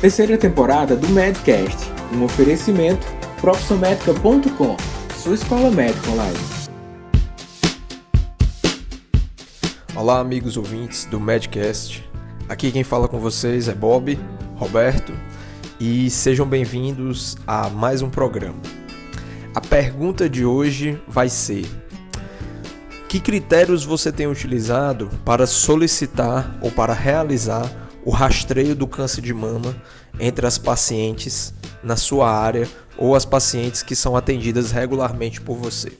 Terceira temporada do Medcast, um oferecimento profissionmedica.com, sua escola médica online. Olá, amigos ouvintes do Medcast. Aqui quem fala com vocês é Bob, Roberto, e sejam bem-vindos a mais um programa. A pergunta de hoje vai ser: Que critérios você tem utilizado para solicitar ou para realizar o rastreio do câncer de mama entre as pacientes na sua área ou as pacientes que são atendidas regularmente por você.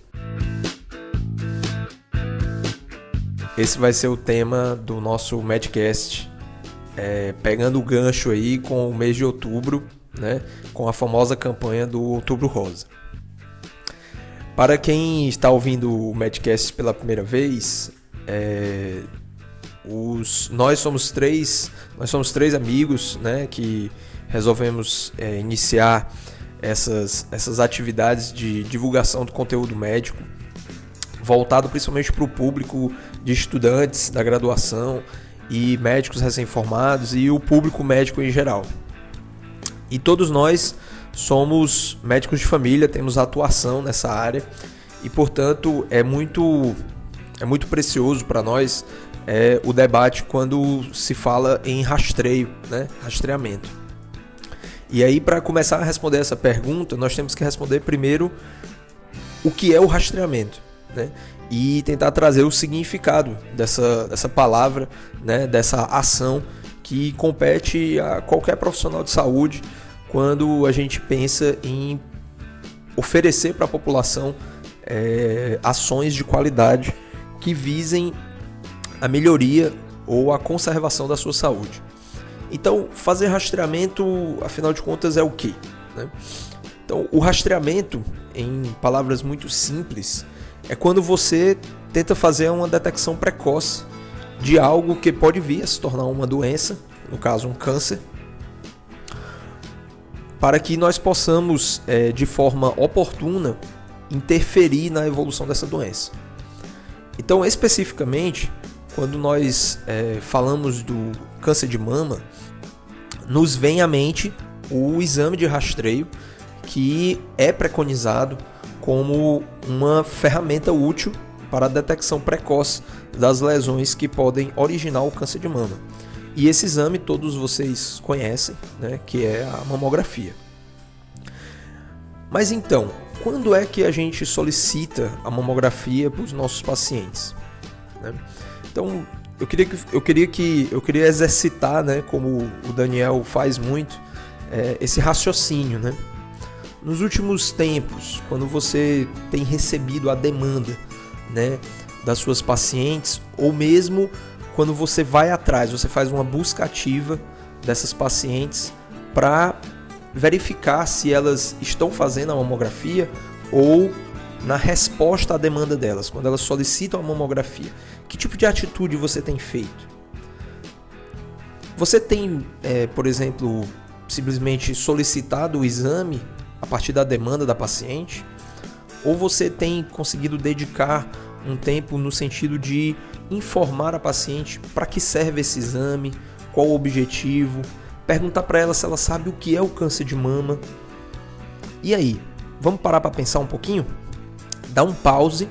Esse vai ser o tema do nosso Medcast, é, pegando o gancho aí com o mês de outubro, né, com a famosa campanha do Outubro Rosa. Para quem está ouvindo o Medcast pela primeira vez, é, os, nós somos três, nós somos três amigos, né, que resolvemos é, iniciar essas, essas atividades de divulgação do conteúdo médico, voltado principalmente para o público de estudantes da graduação e médicos recém-formados e o público médico em geral. E todos nós somos médicos de família, temos atuação nessa área e, portanto, é muito é muito precioso para nós é o debate quando se fala em rastreio, né? rastreamento. E aí, para começar a responder essa pergunta, nós temos que responder primeiro o que é o rastreamento, né? E tentar trazer o significado dessa, dessa palavra, né? dessa ação que compete a qualquer profissional de saúde quando a gente pensa em oferecer para a população é, ações de qualidade que visem a melhoria ou a conservação da sua saúde. Então, fazer rastreamento, afinal de contas, é o que? Né? Então, o rastreamento, em palavras muito simples, é quando você tenta fazer uma detecção precoce de algo que pode vir a se tornar uma doença, no caso, um câncer, para que nós possamos, é, de forma oportuna, interferir na evolução dessa doença. Então, especificamente, quando nós é, falamos do câncer de mama, nos vem à mente o exame de rastreio que é preconizado como uma ferramenta útil para a detecção precoce das lesões que podem originar o câncer de mama. E esse exame todos vocês conhecem, né, que é a mamografia. Mas então, quando é que a gente solicita a mamografia para os nossos pacientes? Né? Então, eu queria que eu queria que eu queria exercitar, né, como o Daniel faz muito, é, esse raciocínio, né? Nos últimos tempos, quando você tem recebido a demanda, né, das suas pacientes, ou mesmo quando você vai atrás, você faz uma busca ativa dessas pacientes para verificar se elas estão fazendo a mamografia ou na resposta à demanda delas, quando elas solicitam a mamografia. Que tipo de atitude você tem feito? Você tem, é, por exemplo, simplesmente solicitado o exame a partir da demanda da paciente? Ou você tem conseguido dedicar um tempo no sentido de informar a paciente para que serve esse exame, qual o objetivo, perguntar para ela se ela sabe o que é o câncer de mama. E aí, vamos parar para pensar um pouquinho? Dá um pause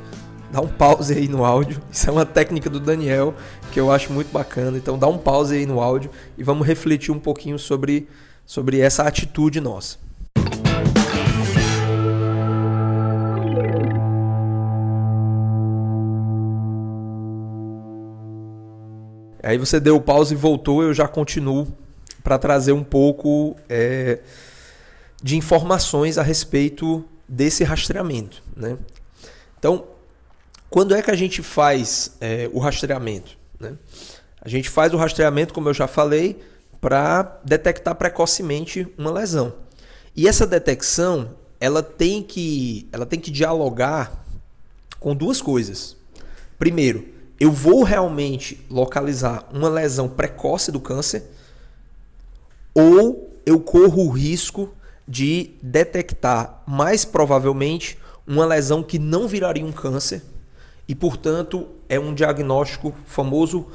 dá um pause aí no áudio. Isso é uma técnica do Daniel que eu acho muito bacana. Então dá um pause aí no áudio e vamos refletir um pouquinho sobre, sobre essa atitude nossa. Aí você deu pause e voltou, eu já continuo para trazer um pouco é, de informações a respeito desse rastreamento. Né? Então, quando é que a gente faz é, o rastreamento? Né? A gente faz o rastreamento, como eu já falei, para detectar precocemente uma lesão. E essa detecção, ela tem que, ela tem que dialogar com duas coisas. Primeiro, eu vou realmente localizar uma lesão precoce do câncer ou eu corro o risco de detectar mais provavelmente uma lesão que não viraria um câncer e, portanto, é um diagnóstico famoso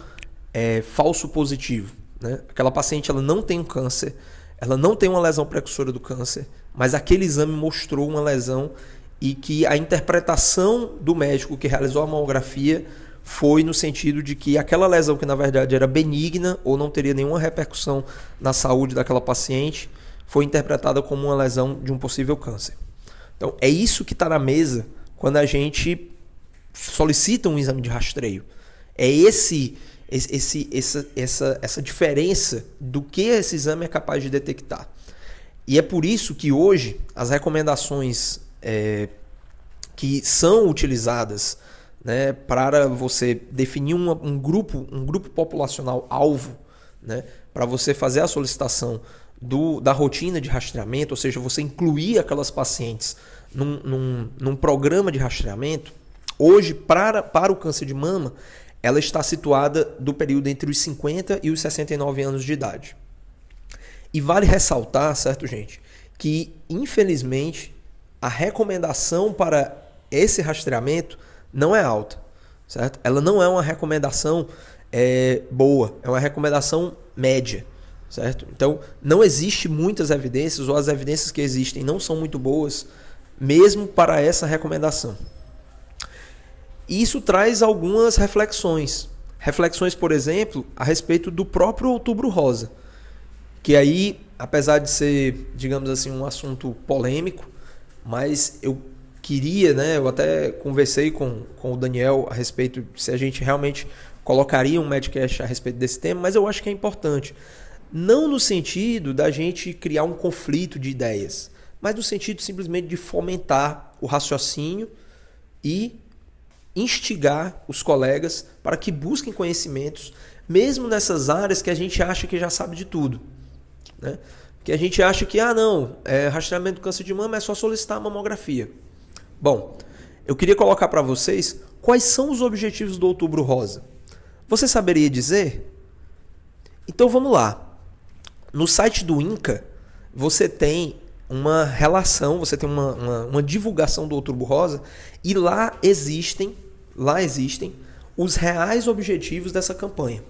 é, falso positivo. Né? Aquela paciente ela não tem um câncer, ela não tem uma lesão precursora do câncer, mas aquele exame mostrou uma lesão e que a interpretação do médico que realizou a mamografia foi no sentido de que aquela lesão que na verdade era benigna ou não teria nenhuma repercussão na saúde daquela paciente foi interpretada como uma lesão de um possível câncer. Então é isso que está na mesa quando a gente solicita um exame de rastreio. É esse, esse, essa, essa, essa diferença do que esse exame é capaz de detectar. E é por isso que hoje as recomendações é, que são utilizadas né, para você definir uma, um grupo, um grupo populacional alvo, né, para você fazer a solicitação do, da rotina de rastreamento, ou seja, você incluir aquelas pacientes num, num, num programa de rastreamento, hoje, para, para o câncer de mama, ela está situada do período entre os 50 e os 69 anos de idade. E vale ressaltar, certo, gente, que infelizmente a recomendação para esse rastreamento não é alta, certo? Ela não é uma recomendação é, boa, é uma recomendação média, certo? Então, não existe muitas evidências ou as evidências que existem não são muito boas, mesmo para essa recomendação. Isso traz algumas reflexões. Reflexões, por exemplo, a respeito do próprio Outubro Rosa, que aí, apesar de ser, digamos assim, um assunto polêmico, mas eu queria, né? Eu até conversei com, com o Daniel a respeito se a gente realmente colocaria um Medcast a respeito desse tema, mas eu acho que é importante. Não no sentido da gente criar um conflito de ideias, mas no sentido simplesmente de fomentar o raciocínio e instigar os colegas para que busquem conhecimentos, mesmo nessas áreas que a gente acha que já sabe de tudo. Né? Que a gente acha que, ah, não, é, rastreamento do câncer de mama é só solicitar a mamografia. Bom, eu queria colocar para vocês quais são os objetivos do Outubro Rosa. Você saberia dizer? Então vamos lá. No site do INCA, você tem uma relação, você tem uma, uma, uma divulgação do Outubro Rosa e lá existem, lá existem os reais objetivos dessa campanha.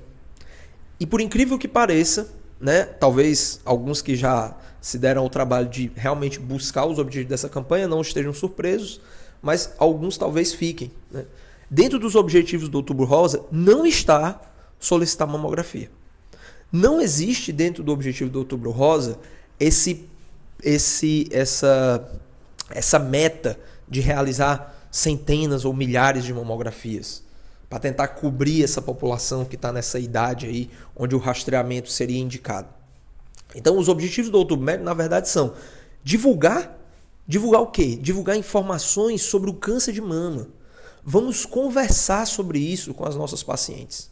E por incrível que pareça, né, talvez alguns que já se deram ao trabalho de realmente buscar os objetivos dessa campanha não estejam surpresos, mas alguns talvez fiquem. Né? Dentro dos objetivos do Outubro Rosa não está solicitar mamografia. Não existe dentro do objetivo do Outubro Rosa esse, esse, essa, essa meta de realizar centenas ou milhares de mamografias para tentar cobrir essa população que está nessa idade aí onde o rastreamento seria indicado. Então, os objetivos do Outubro Médio, na verdade, são divulgar. Divulgar o quê? Divulgar informações sobre o câncer de mama. Vamos conversar sobre isso com as nossas pacientes.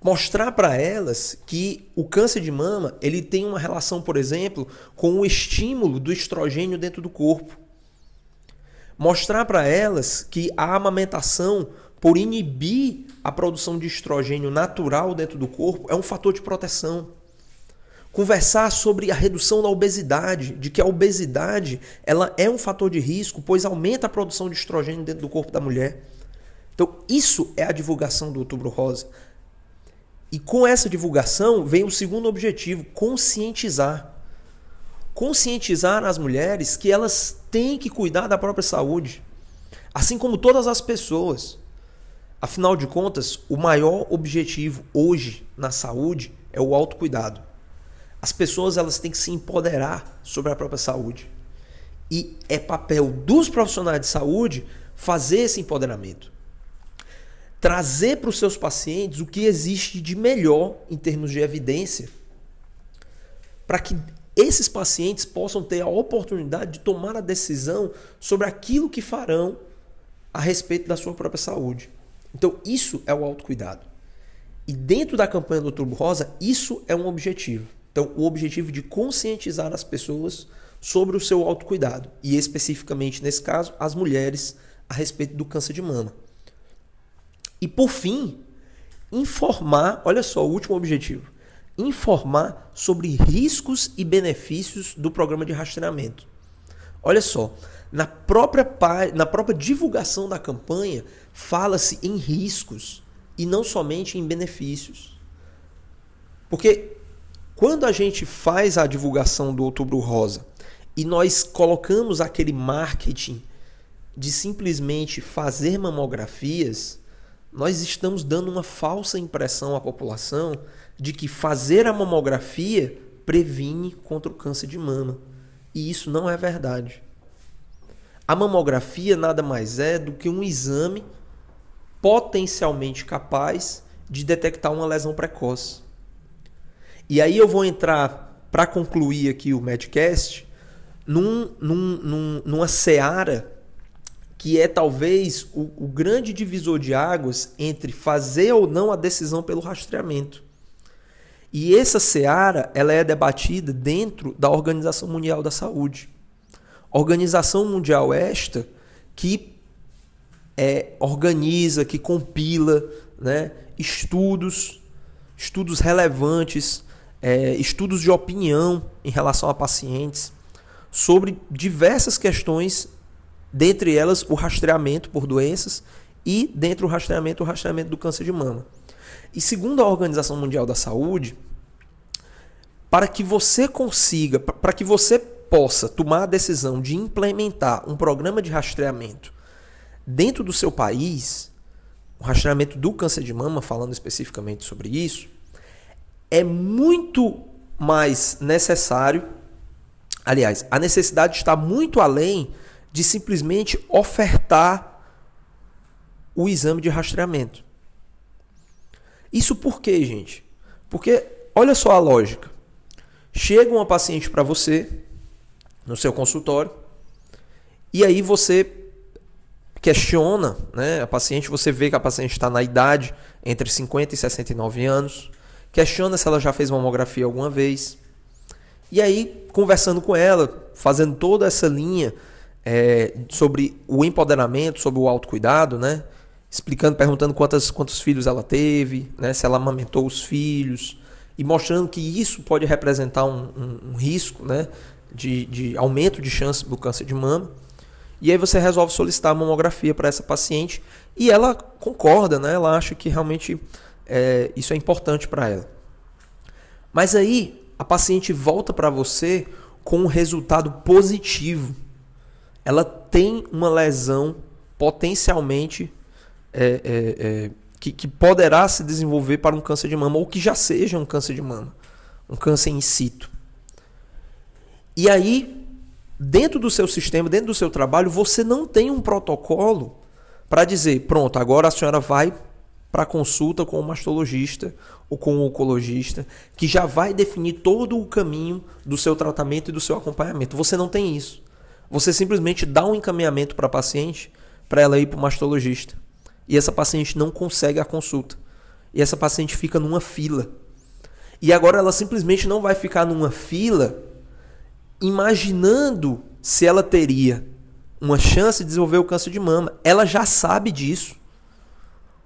Mostrar para elas que o câncer de mama ele tem uma relação, por exemplo, com o estímulo do estrogênio dentro do corpo. Mostrar para elas que a amamentação, por inibir a produção de estrogênio natural dentro do corpo, é um fator de proteção conversar sobre a redução da obesidade, de que a obesidade ela é um fator de risco, pois aumenta a produção de estrogênio dentro do corpo da mulher. Então, isso é a divulgação do Outubro Rosa. E com essa divulgação vem o segundo objetivo, conscientizar. Conscientizar as mulheres que elas têm que cuidar da própria saúde, assim como todas as pessoas. Afinal de contas, o maior objetivo hoje na saúde é o autocuidado. As pessoas elas têm que se empoderar sobre a própria saúde. E é papel dos profissionais de saúde fazer esse empoderamento. Trazer para os seus pacientes o que existe de melhor em termos de evidência, para que esses pacientes possam ter a oportunidade de tomar a decisão sobre aquilo que farão a respeito da sua própria saúde. Então, isso é o autocuidado. E dentro da campanha do Turbo Rosa, isso é um objetivo. Então, o objetivo de conscientizar as pessoas sobre o seu autocuidado e especificamente nesse caso as mulheres a respeito do câncer de mama. E por fim, informar, olha só, o último objetivo, informar sobre riscos e benefícios do programa de rastreamento. Olha só, na própria na própria divulgação da campanha fala-se em riscos e não somente em benefícios. Porque Quando a gente faz a divulgação do Outubro Rosa e nós colocamos aquele marketing de simplesmente fazer mamografias, nós estamos dando uma falsa impressão à população de que fazer a mamografia previne contra o câncer de mama. E isso não é verdade. A mamografia nada mais é do que um exame potencialmente capaz de detectar uma lesão precoce. E aí eu vou entrar, para concluir aqui o Medcast, num, num, num, numa seara que é talvez o, o grande divisor de águas entre fazer ou não a decisão pelo rastreamento. E essa seara ela é debatida dentro da Organização Mundial da Saúde. Organização Mundial esta que é, organiza, que compila né, estudos, estudos relevantes, é, estudos de opinião em relação a pacientes sobre diversas questões, dentre elas o rastreamento por doenças e dentro do rastreamento o rastreamento do câncer de mama. E segundo a Organização Mundial da Saúde, para que você consiga, para que você possa tomar a decisão de implementar um programa de rastreamento dentro do seu país, o rastreamento do câncer de mama, falando especificamente sobre isso, é muito mais necessário. Aliás, a necessidade está muito além de simplesmente ofertar o exame de rastreamento. Isso por quê, gente? Porque olha só a lógica. Chega uma paciente para você no seu consultório e aí você questiona, né? A paciente, você vê que a paciente está na idade entre 50 e 69 anos, questiona se ela já fez mamografia alguma vez. E aí, conversando com ela, fazendo toda essa linha é, sobre o empoderamento, sobre o autocuidado, né? Explicando, perguntando quantas, quantos filhos ela teve, né? se ela amamentou os filhos, e mostrando que isso pode representar um, um, um risco né? de, de aumento de chance do câncer de mama. E aí você resolve solicitar a mamografia para essa paciente e ela concorda, né? Ela acha que realmente é, isso é importante para ela. Mas aí a paciente volta para você com um resultado positivo. Ela tem uma lesão potencialmente é, é, é, que, que poderá se desenvolver para um câncer de mama ou que já seja um câncer de mama, um câncer in situ. E aí dentro do seu sistema, dentro do seu trabalho, você não tem um protocolo para dizer, pronto, agora a senhora vai para consulta com o mastologista ou com o oncologista, que já vai definir todo o caminho do seu tratamento e do seu acompanhamento. Você não tem isso. Você simplesmente dá um encaminhamento para a paciente para ela ir para o mastologista. E essa paciente não consegue a consulta. E essa paciente fica numa fila. E agora ela simplesmente não vai ficar numa fila imaginando se ela teria uma chance de desenvolver o câncer de mama. Ela já sabe disso.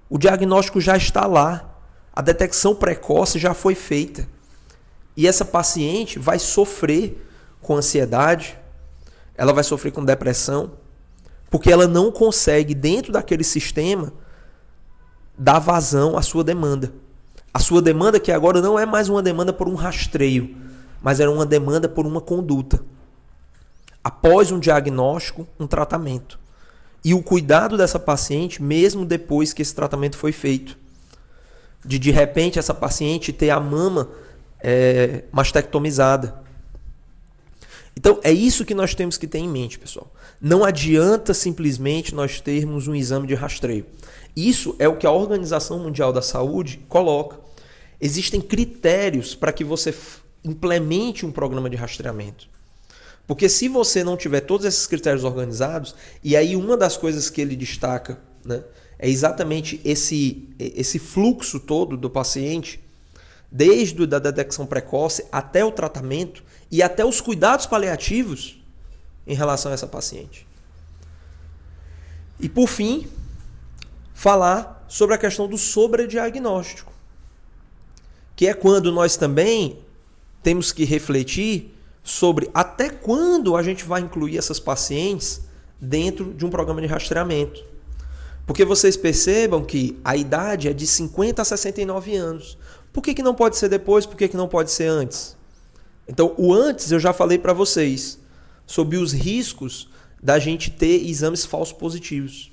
O diagnóstico já está lá. A detecção precoce já foi feita. E essa paciente vai sofrer com ansiedade, ela vai sofrer com depressão, porque ela não consegue, dentro daquele sistema, dar vazão à sua demanda. A sua demanda que agora não é mais uma demanda por um rastreio, mas era uma demanda por uma conduta. Após um diagnóstico, um tratamento. E o cuidado dessa paciente, mesmo depois que esse tratamento foi feito. De de repente essa paciente ter a mama é, mastectomizada. Então é isso que nós temos que ter em mente, pessoal. Não adianta simplesmente nós termos um exame de rastreio. Isso é o que a Organização Mundial da Saúde coloca. Existem critérios para que você implemente um programa de rastreamento. Porque se você não tiver todos esses critérios organizados, e aí uma das coisas que ele destaca né, é exatamente esse, esse fluxo todo do paciente, desde a detecção precoce até o tratamento e até os cuidados paliativos em relação a essa paciente. E por fim, falar sobre a questão do sobrediagnóstico, que é quando nós também temos que refletir sobre até quando a gente vai incluir essas pacientes dentro de um programa de rastreamento. Porque vocês percebam que a idade é de 50 a 69 anos. Por que, que não pode ser depois? Por que, que não pode ser antes? Então, o antes eu já falei para vocês sobre os riscos da gente ter exames falsos positivos.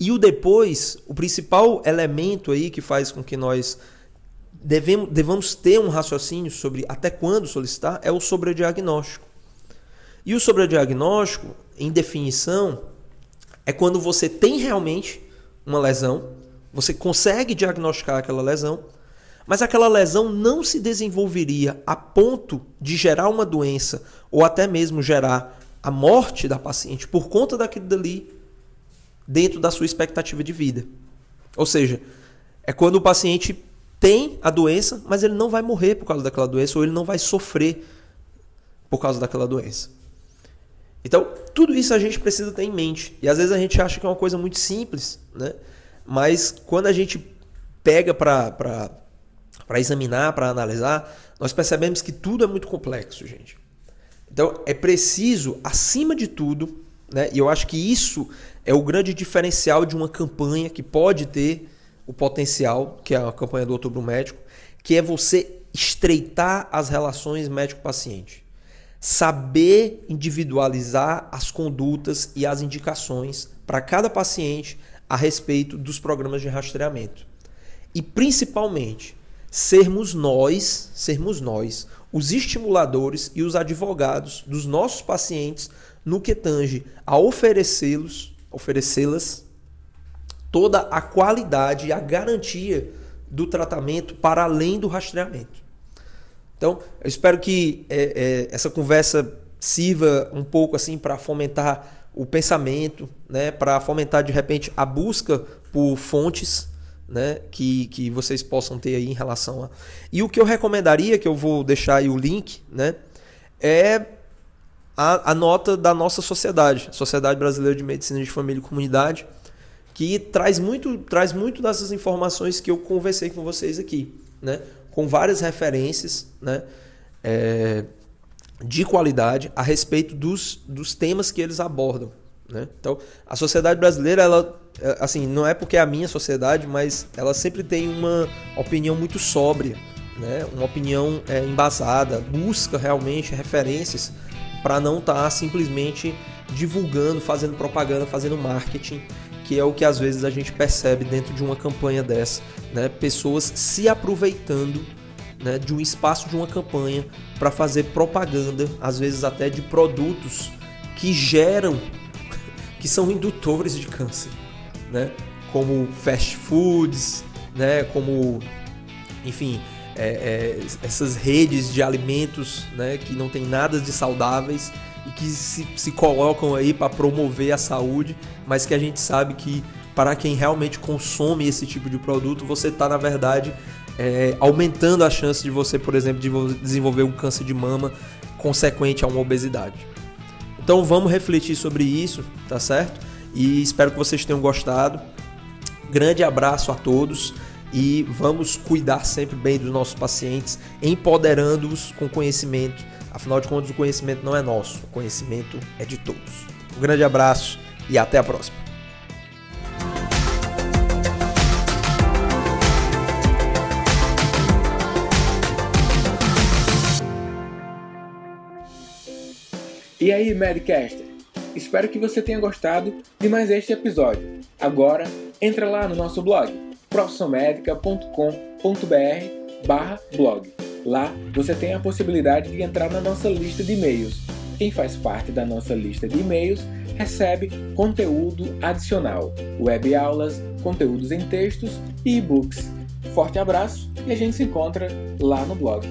E o depois, o principal elemento aí que faz com que nós devemos, devamos ter um raciocínio sobre até quando solicitar é o sobrediagnóstico. E o sobrediagnóstico, em definição, é quando você tem realmente uma lesão, você consegue diagnosticar aquela lesão, mas aquela lesão não se desenvolveria a ponto de gerar uma doença ou até mesmo gerar a morte da paciente por conta daquilo dali dentro da sua expectativa de vida. Ou seja, é quando o paciente tem a doença, mas ele não vai morrer por causa daquela doença ou ele não vai sofrer por causa daquela doença. Então, tudo isso a gente precisa ter em mente. E às vezes a gente acha que é uma coisa muito simples, né? Mas quando a gente pega para examinar, para analisar, nós percebemos que tudo é muito complexo, gente. Então, é preciso, acima de tudo, né? E eu acho que isso é o grande diferencial de uma campanha que pode ter o potencial, que é a campanha do Outubro Médico, que é você estreitar as relações médico-paciente saber individualizar as condutas e as indicações para cada paciente a respeito dos programas de rastreamento. E principalmente, sermos nós, sermos nós, os estimuladores e os advogados dos nossos pacientes no que tange a oferecê-los, oferecê-las toda a qualidade e a garantia do tratamento para além do rastreamento. Então, eu espero que é, é, essa conversa sirva um pouco assim para fomentar o pensamento, né, para fomentar de repente a busca por fontes, né, que, que vocês possam ter aí em relação a. E o que eu recomendaria, que eu vou deixar aí o link, né, é a, a nota da nossa sociedade, Sociedade Brasileira de Medicina de Família e Comunidade, que traz muito, traz muito dessas informações que eu conversei com vocês aqui, né? com várias referências né, é, de qualidade a respeito dos, dos temas que eles abordam. Né? Então, a sociedade brasileira, ela, assim, não é porque é a minha sociedade, mas ela sempre tem uma opinião muito sóbria, né? uma opinião é, embasada, busca realmente referências para não estar tá simplesmente divulgando, fazendo propaganda, fazendo marketing que é o que às vezes a gente percebe dentro de uma campanha dessa, né? Pessoas se aproveitando né, de um espaço de uma campanha para fazer propaganda, às vezes até de produtos que geram, que são indutores de câncer, né? Como fast foods, né? Como, enfim, é, é, essas redes de alimentos, né? Que não tem nada de saudáveis e que se, se colocam aí para promover a saúde, mas que a gente sabe que para quem realmente consome esse tipo de produto, você está na verdade é, aumentando a chance de você, por exemplo, de desenvolver um câncer de mama consequente a uma obesidade. Então vamos refletir sobre isso, tá certo? E espero que vocês tenham gostado. Grande abraço a todos e vamos cuidar sempre bem dos nossos pacientes, empoderando-os com conhecimento Afinal de contas, o conhecimento não é nosso, o conhecimento é de todos. Um grande abraço e até a próxima. E aí, Medcaster? Espero que você tenha gostado de mais este episódio. Agora, entra lá no nosso blog, profissionmedica.com.br/blog Lá você tem a possibilidade de entrar na nossa lista de e-mails. Quem faz parte da nossa lista de e-mails recebe conteúdo adicional, web aulas, conteúdos em textos e e-books. Forte abraço e a gente se encontra lá no blog.